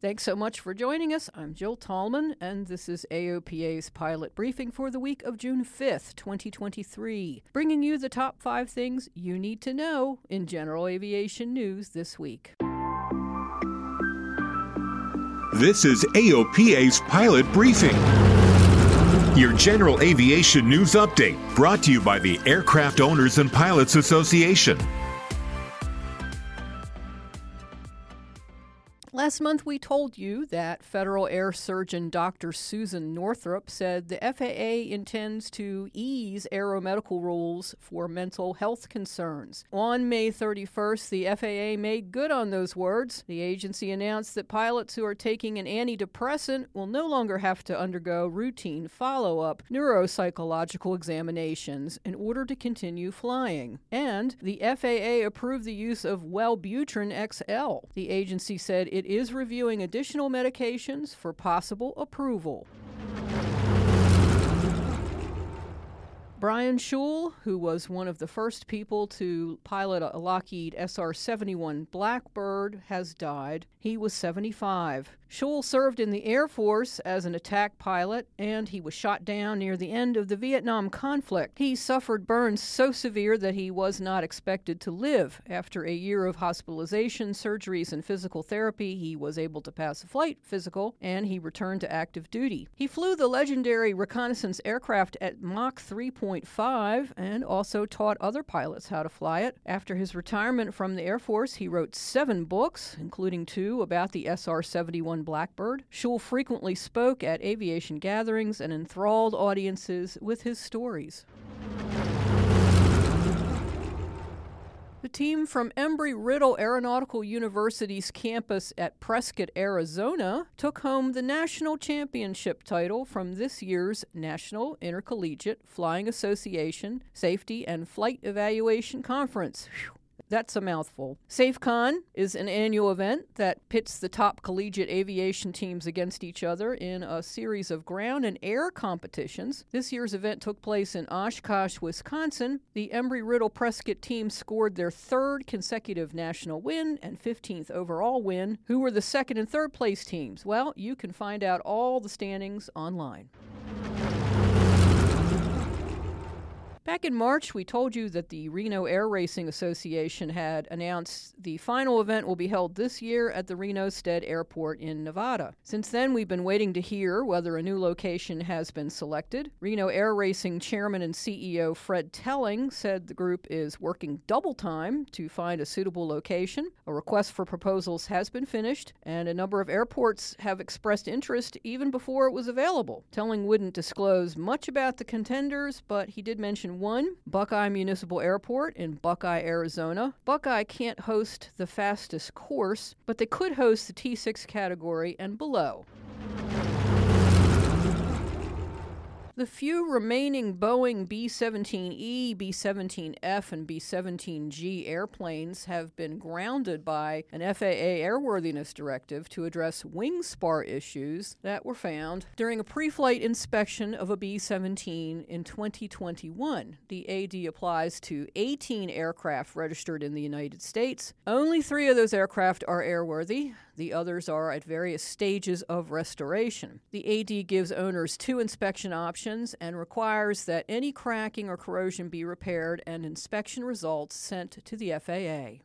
Thanks so much for joining us. I'm Jill Tallman, and this is AOPA's pilot briefing for the week of June 5th, 2023, bringing you the top five things you need to know in general aviation news this week. This is AOPA's pilot briefing. Your general aviation news update brought to you by the Aircraft Owners and Pilots Association. Last month, we told you that Federal Air Surgeon Dr. Susan Northrup said the FAA intends to ease aeromedical rules for mental health concerns. On May 31st, the FAA made good on those words. The agency announced that pilots who are taking an antidepressant will no longer have to undergo routine follow up neuropsychological examinations in order to continue flying. And the FAA approved the use of Wellbutrin XL. The agency said it is reviewing additional medications for possible approval. Brian Shul, who was one of the first people to pilot a Lockheed SR 71 Blackbird, has died. He was 75. Shul served in the Air Force as an attack pilot, and he was shot down near the end of the Vietnam conflict. He suffered burns so severe that he was not expected to live. After a year of hospitalization, surgeries, and physical therapy, he was able to pass a flight physical, and he returned to active duty. He flew the legendary reconnaissance aircraft at Mach 3.5 and also taught other pilots how to fly it. After his retirement from the Air Force, he wrote seven books, including two about the SR 71 Blackbird. Shul frequently spoke at aviation gatherings and enthralled audiences with his stories. The team from Embry Riddle Aeronautical University's campus at Prescott, Arizona, took home the national championship title from this year's National Intercollegiate Flying Association Safety and Flight Evaluation Conference. Whew. That's a mouthful. SafeCon is an annual event that pits the top collegiate aviation teams against each other in a series of ground and air competitions. This year's event took place in Oshkosh, Wisconsin. The Embry Riddle Prescott team scored their third consecutive national win and 15th overall win. Who were the second and third place teams? Well, you can find out all the standings online. Back in March, we told you that the Reno Air Racing Association had announced the final event will be held this year at the Reno Stead Airport in Nevada. Since then, we've been waiting to hear whether a new location has been selected. Reno Air Racing Chairman and CEO Fred Telling said the group is working double time to find a suitable location. A request for proposals has been finished, and a number of airports have expressed interest even before it was available. Telling wouldn't disclose much about the contenders, but he did mention one, Buckeye Municipal Airport in Buckeye, Arizona. Buckeye can't host the fastest course, but they could host the T6 category and below. The few remaining Boeing B 17E, B 17F, and B 17G airplanes have been grounded by an FAA airworthiness directive to address wing spar issues that were found during a pre flight inspection of a B 17 in 2021. The AD applies to 18 aircraft registered in the United States. Only three of those aircraft are airworthy. The others are at various stages of restoration. The AD gives owners two inspection options and requires that any cracking or corrosion be repaired and inspection results sent to the FAA.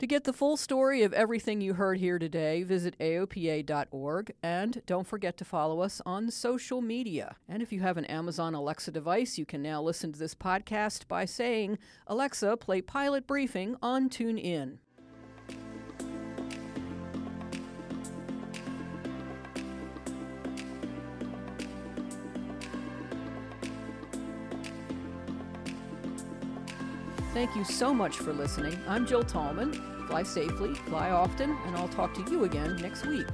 To get the full story of everything you heard here today, visit AOPA.org and don't forget to follow us on social media. And if you have an Amazon Alexa device, you can now listen to this podcast by saying, Alexa, play Pilot Briefing on TuneIn. Thank you so much for listening. I'm Jill Tallman. Fly safely, fly often, and I'll talk to you again next week.